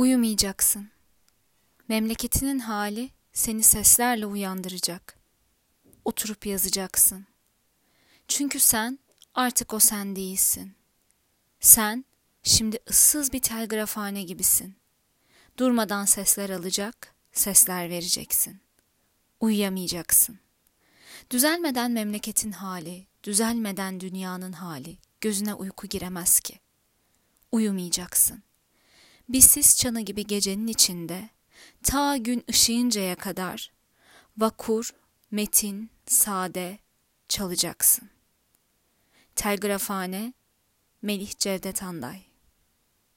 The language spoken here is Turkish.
Uyumayacaksın. Memleketinin hali seni seslerle uyandıracak. Oturup yazacaksın. Çünkü sen artık o sen değilsin. Sen şimdi ıssız bir telgrafhane gibisin. Durmadan sesler alacak, sesler vereceksin. Uyuyamayacaksın. Düzelmeden memleketin hali, düzelmeden dünyanın hali gözüne uyku giremez ki. Uyumayacaksın. Bir sis çanı gibi gecenin içinde ta gün ışıyıncaya kadar vakur, metin, sade çalacaksın. Telgrafhane Melih Cevdet Anday